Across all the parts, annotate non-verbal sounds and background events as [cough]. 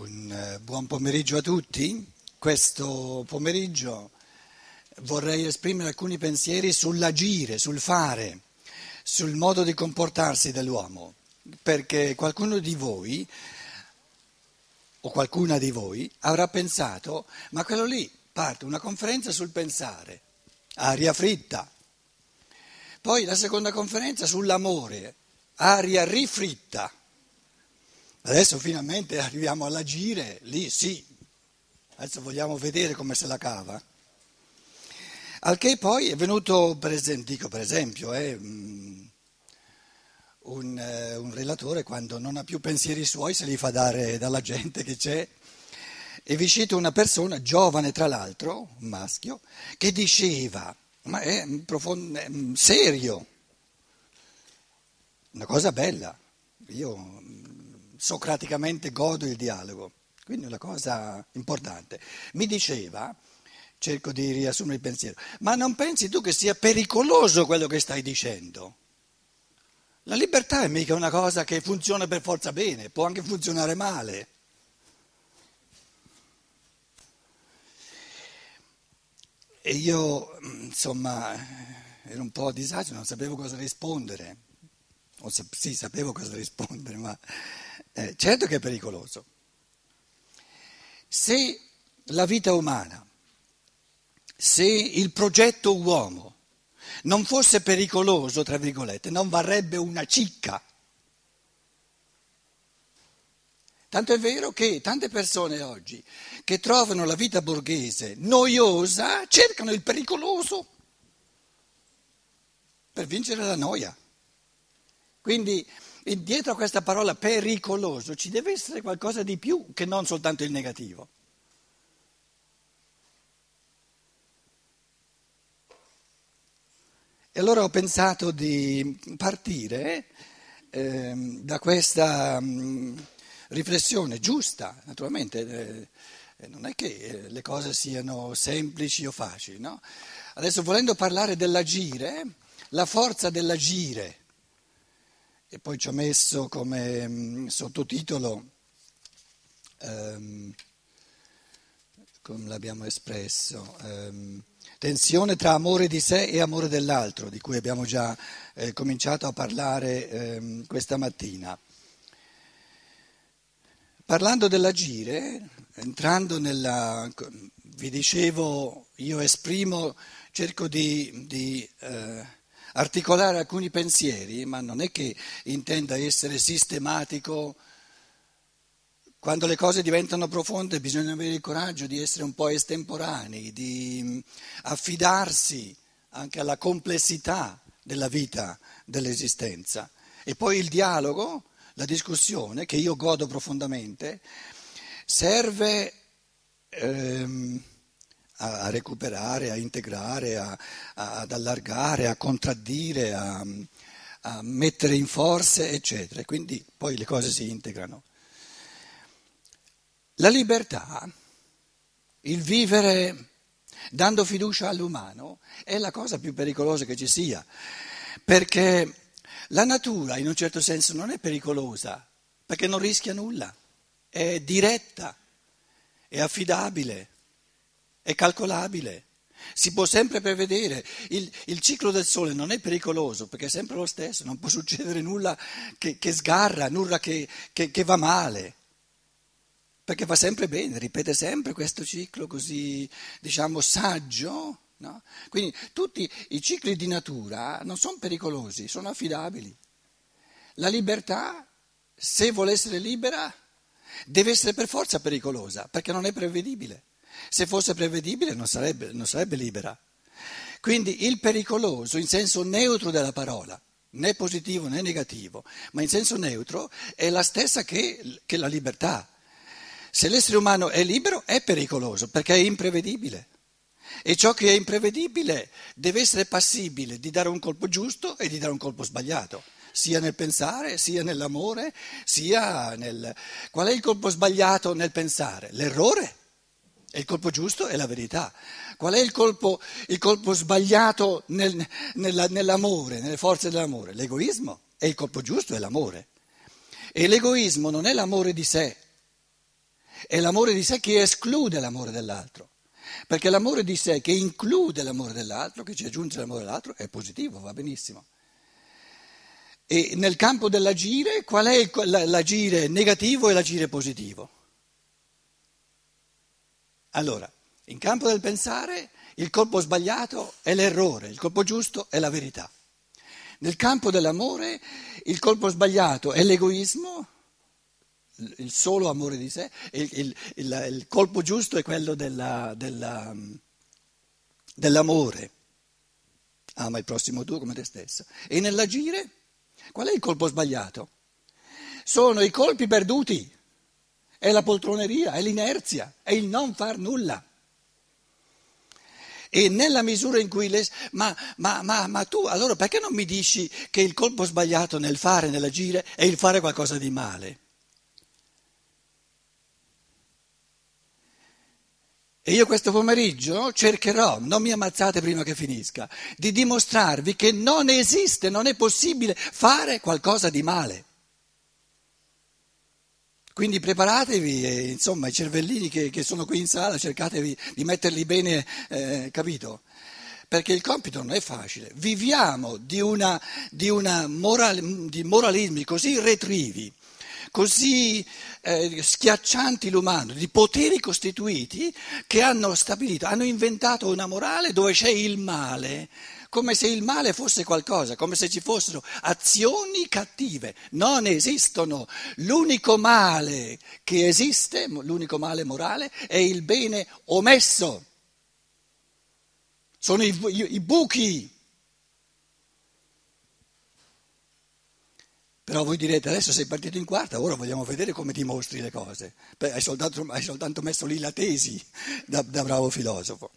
Un eh, buon pomeriggio a tutti. Questo pomeriggio vorrei esprimere alcuni pensieri sull'agire, sul fare, sul modo di comportarsi dell'uomo, perché qualcuno di voi o qualcuna di voi avrà pensato, ma quello lì parte una conferenza sul pensare, aria fritta. Poi la seconda conferenza sull'amore, aria rifritta. Adesso finalmente arriviamo all'agire, lì sì, adesso vogliamo vedere come se la cava. Al che poi è venuto, per esempio, dico per esempio, eh, un, eh, un relatore quando non ha più pensieri suoi se li fa dare dalla gente che c'è. E vi cito una persona, giovane tra l'altro, un maschio, che diceva, ma è profondo, è serio, una cosa bella, io socraticamente godo il dialogo, quindi una cosa importante. Mi diceva, cerco di riassumere il pensiero, ma non pensi tu che sia pericoloso quello che stai dicendo? La libertà è mica una cosa che funziona per forza bene, può anche funzionare male. E io, insomma, ero un po' a disagio, non sapevo cosa rispondere. O sì, sapevo cosa rispondere, ma eh, certo che è pericoloso. Se la vita umana, se il progetto uomo non fosse pericoloso, tra virgolette, non varrebbe una cicca. Tanto è vero che tante persone oggi che trovano la vita borghese noiosa cercano il pericoloso per vincere la noia. Quindi dietro a questa parola pericoloso ci deve essere qualcosa di più che non soltanto il negativo. E allora ho pensato di partire eh, da questa mh, riflessione giusta, naturalmente. Eh, non è che eh, le cose siano semplici o facili, no? Adesso volendo parlare dell'agire, la forza dell'agire e poi ci ho messo come mh, mm, sottotitolo, um, come l'abbiamo espresso, um, tensione tra amore di sé e amore dell'altro, di cui abbiamo già eh, cominciato a parlare um, questa mattina. Parlando dell'agire, entrando nella, vi dicevo, io esprimo, cerco di, di eh, articolare alcuni pensieri, ma non è che intenda essere sistematico. Quando le cose diventano profonde bisogna avere il coraggio di essere un po' estemporanei, di mm, affidarsi anche alla complessità della vita, dell'esistenza. E poi il dialogo, la discussione, che io godo profondamente, serve... Ehm, a, recuperare, a integrare, a, a, ad allargare, a contraddire, a, a mettere in forze, eccetera. Quindi poi le cose si integrano. La libertà, il vivere dando fiducia all'umano, è la cosa più pericolosa che ci sia, perché la natura in un certo senso non è pericolosa, perché non rischia nulla, è diretta, è affidabile è calcolabile, si può sempre prevedere. Il, il, ciclo del sole non è pericoloso perché è sempre lo stesso, non può [laughs] succedere nulla che, che sgarra, nulla che, che, che va male perché va sempre bene, ripete sempre questo ciclo così, diciamo, saggio. No? Quindi tutti i cicli di natura non sono pericolosi, sono affidabili. La libertà, se vuole essere libera, deve essere per forza pericolosa, perché non è prevedibile. Se fosse prevedibile non sarebbe, non sarebbe libera. Quindi il pericoloso in senso neutro della parola, né positivo né negativo, ma in senso neutro è la stessa che, che la libertà. Se l'essere umano è libero è pericoloso perché è imprevedibile. E ciò che è imprevedibile deve essere passibile di dare un colpo giusto e di dare un colpo sbagliato, sia nel pensare, sia nell'amore, sia nel... Qual è il colpo sbagliato nel pensare? L'errore. E il colpo giusto è la verità. Qual è il colpo, il colpo sbagliato nel, nella, nell'amore, nelle forze dell'amore? L'egoismo. E il colpo giusto è l'amore. E l'egoismo non è l'amore di sé. è l'amore di sé che esclude l'amore dell'altro. Perché l'amore di sé che include l'amore dell'altro, che ci aggiunge l'amore dell'altro, è positivo, va benissimo. E nel campo dell'agire, qual è l'agire negativo e l'agire positivo? Allora, in campo del pensare, il colpo sbagliato è l'errore, il colpo giusto è la verità. Nel campo dell'amore, il colpo sbagliato è l'egoismo, il solo amore di sé, il, il, il, il colpo giusto è quello della, della, dell'amore. Ama il prossimo tuo come te stesso. E nell'agire, qual è il colpo sbagliato? Sono i colpi perduti, è la poltroneria, è l'inerzia, è il non far nulla. E nella misura in cui le... Ma, ma, ma, ma tu allora perché non mi dici che il colpo sbagliato nel fare, nell'agire, è il fare qualcosa di male? E io questo pomeriggio cercherò, non mi ammazzate prima che finisca, di dimostrarvi che non esiste, non è possibile fare qualcosa di male. Quindi preparatevi e insomma i cervellini che, che sono qui in sala cercatevi di metterli bene, eh, capito? Perché il compito non è facile. Viviamo di, una, di, una moral, di moralismi così retrivi così eh, schiaccianti l'umano, di poteri costituiti che hanno stabilito, hanno inventato una morale dove c'è il male, come se il male fosse qualcosa, come se ci fossero azioni cattive. Non esistono. L'unico male che esiste, l'unico male morale, è il bene omesso. Sono i, i, i buchi Però voi direte, adesso sei partito in quarta, ora vogliamo vedere come dimostri le cose. Beh, hai, soltanto, hai soltanto, messo lì la tesi da, da bravo filosofo.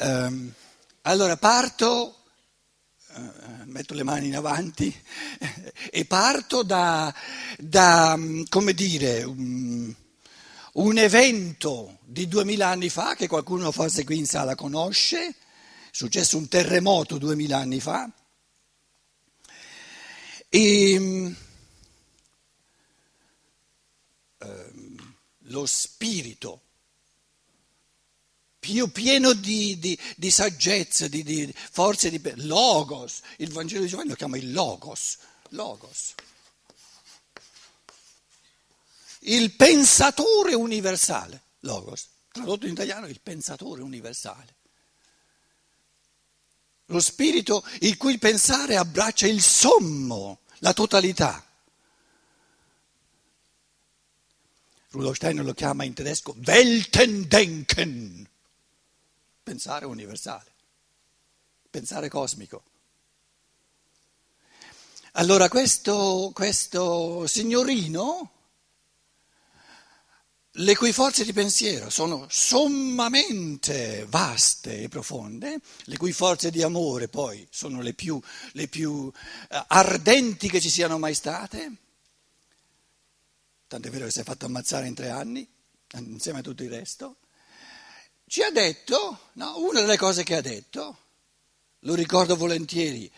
Um, allora parto, uh, metto le mani in avanti [laughs] e parto da, da come dire, um, un evento di duemila anni fa che qualcuno forse qui in sala conosce, è successo un terremoto duemila anni fa e ehm, lo spirito più pieno di, di, di saggezza, di, di, forze di logos, il Vangelo di Giovanni lo chiama il logos, logos. Il pensatore universale, logos, tradotto in italiano il pensatore universale lo spirito il cui pensare abbraccia il sommo, la totalità. Rudolf Steiner lo chiama in tedesco Weltendenken, pensare universale, pensare cosmico. Allora questo, questo signorino le cui forze di pensiero sono sommamente vaste e profonde, le cui forze di amore poi sono le più, le più eh, ardenti che ci siano mai state, tant'è vero che si è fatto ammazzare in tre anni, insieme a tutto il resto, ci ha detto, no, una delle cose che ha detto, lo ricordo volentieri,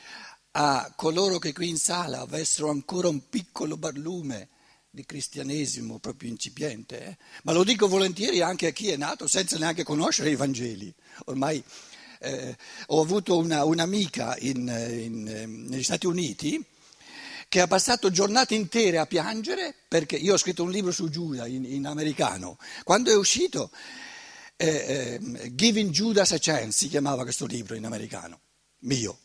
a coloro che qui in sala avessero ancora un piccolo barlume di cristianesimo proprio incipiente, eh? ma lo dico volentieri anche a chi è nato senza neanche conoscere i Vangeli. Ormai eh, ho avuto una, un'amica in, in, ehm, negli Stati Uniti che ha passato giornate intere a piangere perché io ho scritto un libro su Giuda in, in americano. Quando è uscito, eh, eh, Giving Judas a Chance si chiamava questo libro in americano, mio.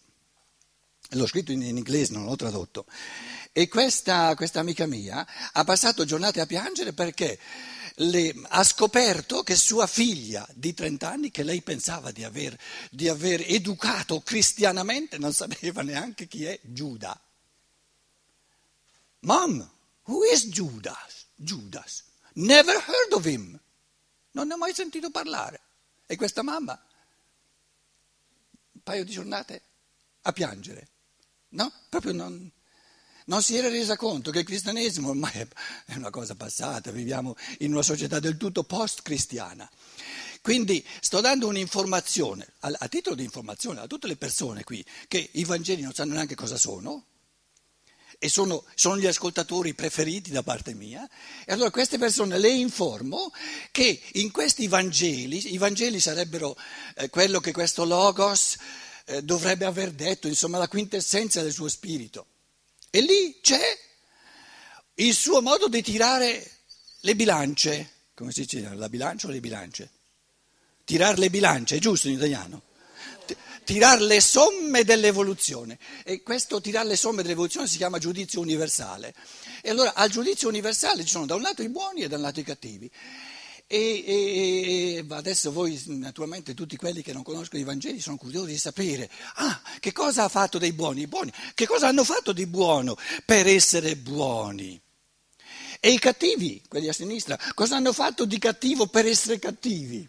L'ho scritto in, in inglese, non l'ho tradotto. E questa, questa amica mia ha passato giornate a piangere perché le, ha scoperto che sua figlia di 30 anni, che lei pensava di aver, di aver educato cristianamente, non sapeva neanche chi è Giuda. Mom, who is Judas? Judas. Never heard of him. Non ne ho mai sentito parlare. E questa mamma, un paio di giornate a piangere. No? Proprio non, non si era resa conto che il cristianesimo ormai è una cosa passata, viviamo in una società del tutto post-cristiana. Quindi sto dando un'informazione, a, a titolo di informazione a tutte le persone qui, che i Vangeli non sanno neanche cosa sono, e sono, sono, gli ascoltatori preferiti da parte mia, e allora queste persone le informo che in questi Vangeli, i Vangeli sarebbero eh, quello che questo Logos eh, dovrebbe aver detto, insomma la quintessenza del suo spirito. E lì c'è il suo modo di tirare le bilance, come si dice, la bilancia o le bilance? Tirare le bilance, è giusto in italiano? tirare le somme dell'evoluzione e questo tirare le somme dell'evoluzione si chiama giudizio universale. E allora al giudizio universale ci sono da un lato i buoni e da un lato i cattivi. E, e, adesso voi, naturalmente, tutti quelli che non conoscono i Vangeli sono curiosi di sapere, ah, che cosa ha fatto dei buoni? I buoni, che cosa hanno fatto di buono per essere buoni? E i cattivi, quelli a sinistra, cosa hanno fatto di cattivo per essere cattivi?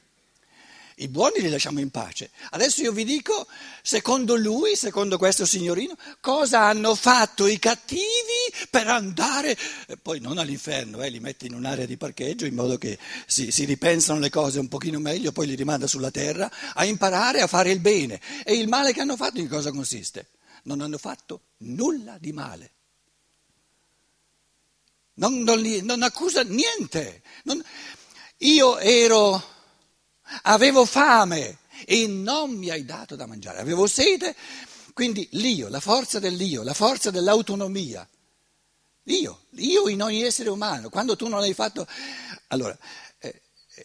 I buoni li lasciamo in pace. Adesso io vi dico, secondo lui, secondo questo signorino, cosa hanno fatto i cattivi per andare, poi non all'inferno, eh, li mette in un'area di parcheggio in modo che si, si ripensano le cose un pochino meglio, poi li rimanda sulla terra, a imparare a fare il bene. E il male che hanno fatto in cosa consiste? Non hanno fatto nulla di male. Non, non, non accusa niente. Non, io ero avevo fame e non mi hai dato da mangiare, avevo sete, quindi l'io, la forza dell'io, la forza dell'autonomia, io, io in ogni essere umano, quando tu non hai fatto... Allora, eh,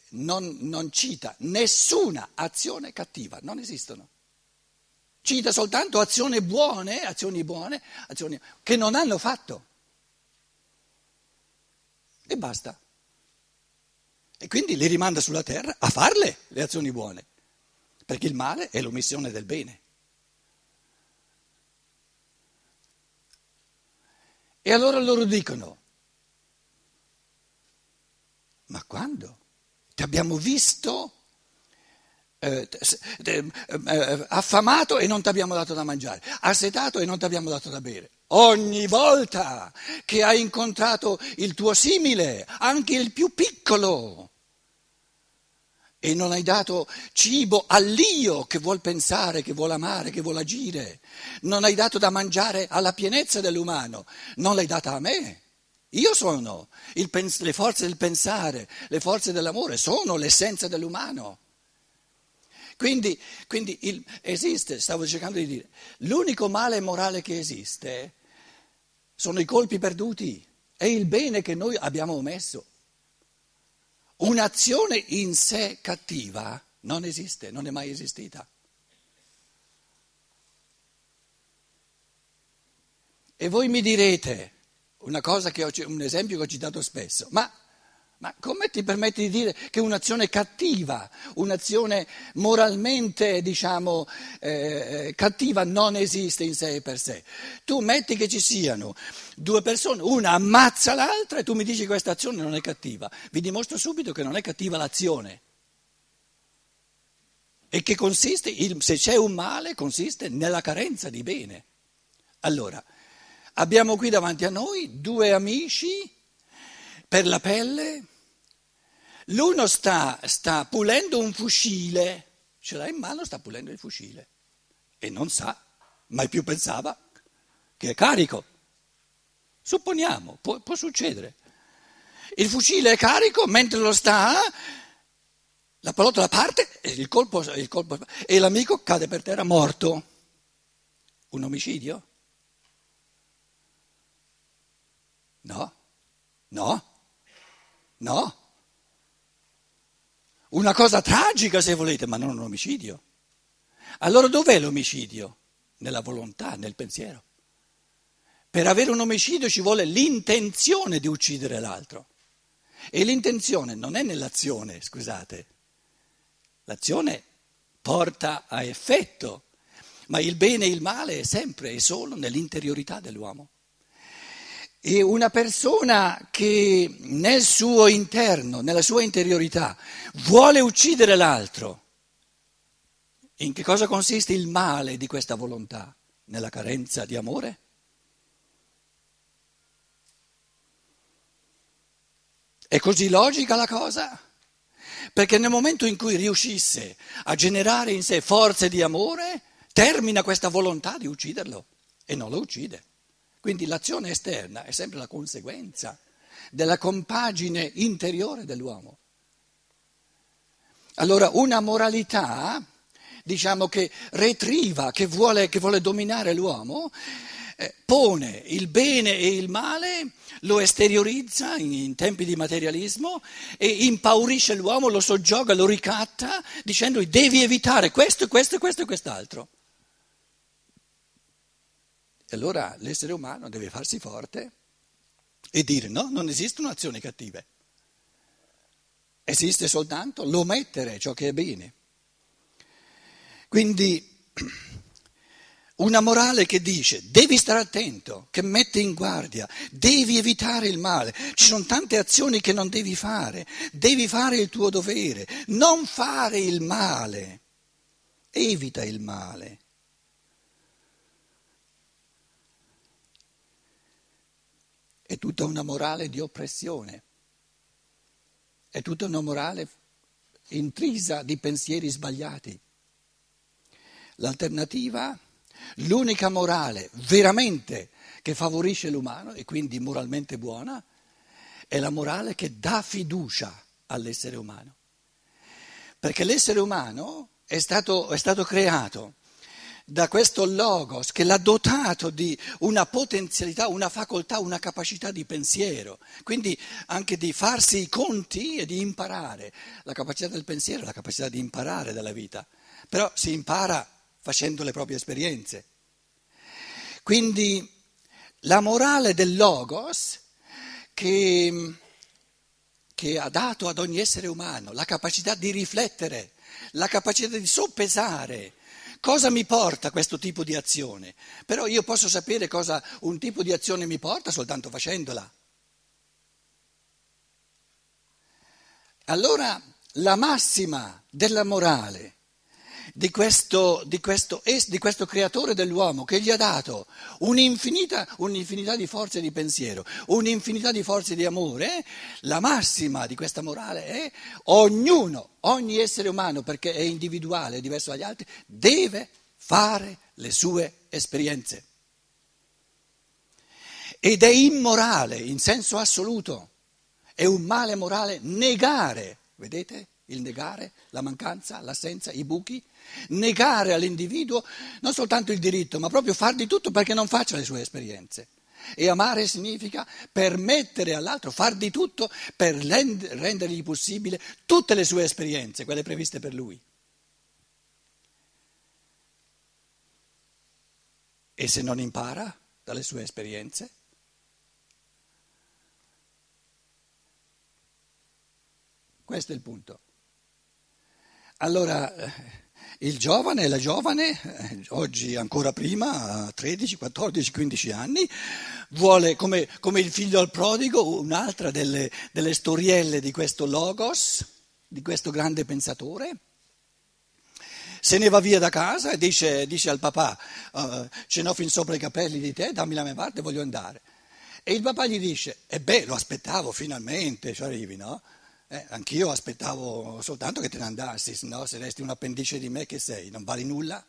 non, non cita nessuna azione cattiva, non esistono. Cita soltanto azioni buone, azioni buone, azioni che non hanno fatto. E basta. E quindi li rimanda sulla terra a farle le azioni buone, perché il male è l'omissione del bene. E allora loro dicono, ma quando? Ti abbiamo visto eh, eh, eh, affamato e non ti abbiamo dato da mangiare, assetato e non ti abbiamo dato da bere. Ogni volta che hai incontrato il tuo simile, anche il più piccolo, e non hai dato cibo all'io che vuol pensare, che vuol amare, che vuol agire. Non hai dato da mangiare alla pienezza dell'umano, non l'hai data a me. Io sono pens- le forze del pensare, le forze dell'amore, sono l'essenza dell'umano. Quindi, quindi il, esiste, stavo cercando di dire, l'unico male morale che esiste sono i colpi perduti, è il bene che noi abbiamo omesso. Un'azione in sé cattiva non esiste, non è mai esistita. E voi mi direte, una cosa che ho, un esempio che ho citato spesso, ma, ma come ti permetti di dire che un'azione cattiva, un'azione moralmente, diciamo, eh, cattiva non esiste in sé e per sé? Tu metti che ci siano due persone, una ammazza l'altra e tu mi dici che questa azione non è cattiva. Vi dimostro subito che non è cattiva l'azione. E che consiste, se c'è un male, consiste nella carenza di bene. Allora, abbiamo qui davanti a noi due amici per la pelle. L'uno sta, sta pulendo un fucile, ce l'ha in mano, sta pulendo il fucile e non sa, mai più pensava che è carico. Supponiamo, può, può succedere. Il fucile è carico, mentre lo sta, la pallottola parte il colpo, il colpo, e l'amico cade per terra morto. Un omicidio? No, no, no. Una cosa tragica se volete, ma non un omicidio. Allora dov'è l'omicidio? Nella volontà, nel pensiero. Per avere un omicidio ci vuole l'intenzione di uccidere l'altro. E l'intenzione non è nell'azione, scusate. L'azione porta a effetto, ma il bene e il male è sempre e solo nell'interiorità dell'uomo. E una persona che nel suo interno, nella sua interiorità, vuole uccidere l'altro, in che cosa consiste il male di questa volontà? Nella carenza di amore? È così logica la cosa? Perché nel momento in cui riuscisse a generare in sé forze di amore, termina questa volontà di ucciderlo e non lo uccide. Quindi l'azione esterna è sempre la conseguenza della compagine interiore dell'uomo. Allora una moralità, diciamo che retriva, che vuole, che vuole dominare l'uomo, eh, pone il bene e il male, lo esteriorizza in, in tempi di materialismo e impaurisce l'uomo, lo soggioga, lo ricatta, dicendogli devi evitare questo, questo, questo e quest'altro. Allora l'essere umano deve farsi forte e dire no, non esistono azioni cattive. Esiste soltanto l'omettere ciò che è bene. Quindi [clears throat] una morale che dice devi stare attento, che mette in guardia, devi evitare il male. Ci sono tante azioni che non devi fare, devi fare il tuo dovere, non fare il male, evita il male. È tutta una morale di oppressione. È tutta una morale intrisa di pensieri sbagliati. L'alternativa, l'unica morale veramente che favorisce l'umano e quindi moralmente buona, è la morale che dà fiducia all'essere umano. Perché l'essere umano è stato, è stato creato da questo logos che l'ha dotato di una potenzialità, una facoltà, una capacità di pensiero, quindi anche di farsi i conti e di imparare. La capacità del pensiero è la capacità di imparare dalla vita, però si impara facendo le proprie esperienze. Quindi la morale del logos che, che ha dato ad ogni essere umano la capacità di riflettere, la capacità di soppesare, Cosa mi porta questo tipo di azione? Però io posso sapere cosa un tipo di azione mi porta soltanto facendola. Allora la massima della morale di questo, di, questo, di questo, creatore dell'uomo che gli ha dato un'infinità, un'infinità di forze di pensiero, un'infinità di forze di amore, la massima di questa morale è ognuno, ogni essere umano, perché è individuale, è diverso dagli altri, deve fare le sue esperienze. Ed è immorale in senso assoluto, è un male morale negare, vedete? Il negare, la mancanza, l'assenza, i buchi, negare all'individuo non soltanto il diritto, ma proprio far di tutto perché non faccia le sue esperienze. E amare significa permettere all'altro, far di tutto per rendergli possibile tutte le sue esperienze, quelle previste per lui. E se non impara dalle sue esperienze? Questo è il punto. Allora, eh, il giovane la giovane, eh, oggi ancora prima, a 13, 14, 15 anni, vuole, come, come il figlio al prodigo, un'altra delle, delle storielle di questo logos, di questo grande pensatore. Se ne va via da casa e dice, dice al papà, uh, ce n'ho fin sopra i capelli di te, dammi la mia parte, voglio andare. E il papà gli dice, e beh, lo aspettavo finalmente, ci arrivi, no? Eh, anch'io aspettavo soltanto che te ne andassi, se no se resti un appendice di me che sei, non vali nulla.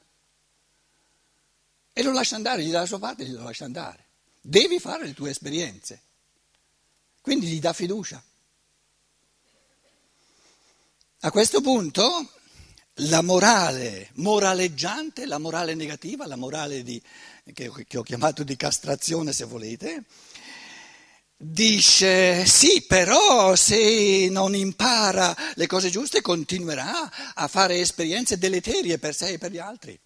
E lo lascia andare, gli dà la sua parte e glielo lascia andare. Devi fare le tue esperienze. Quindi gli dà fiducia. A questo punto la morale moraleggiante, la morale negativa, la morale di, che, che ho chiamato di castrazione se volete, dice sì, però se non impara le cose giuste continuerà a fare esperienze deleterie per sé e per gli altri.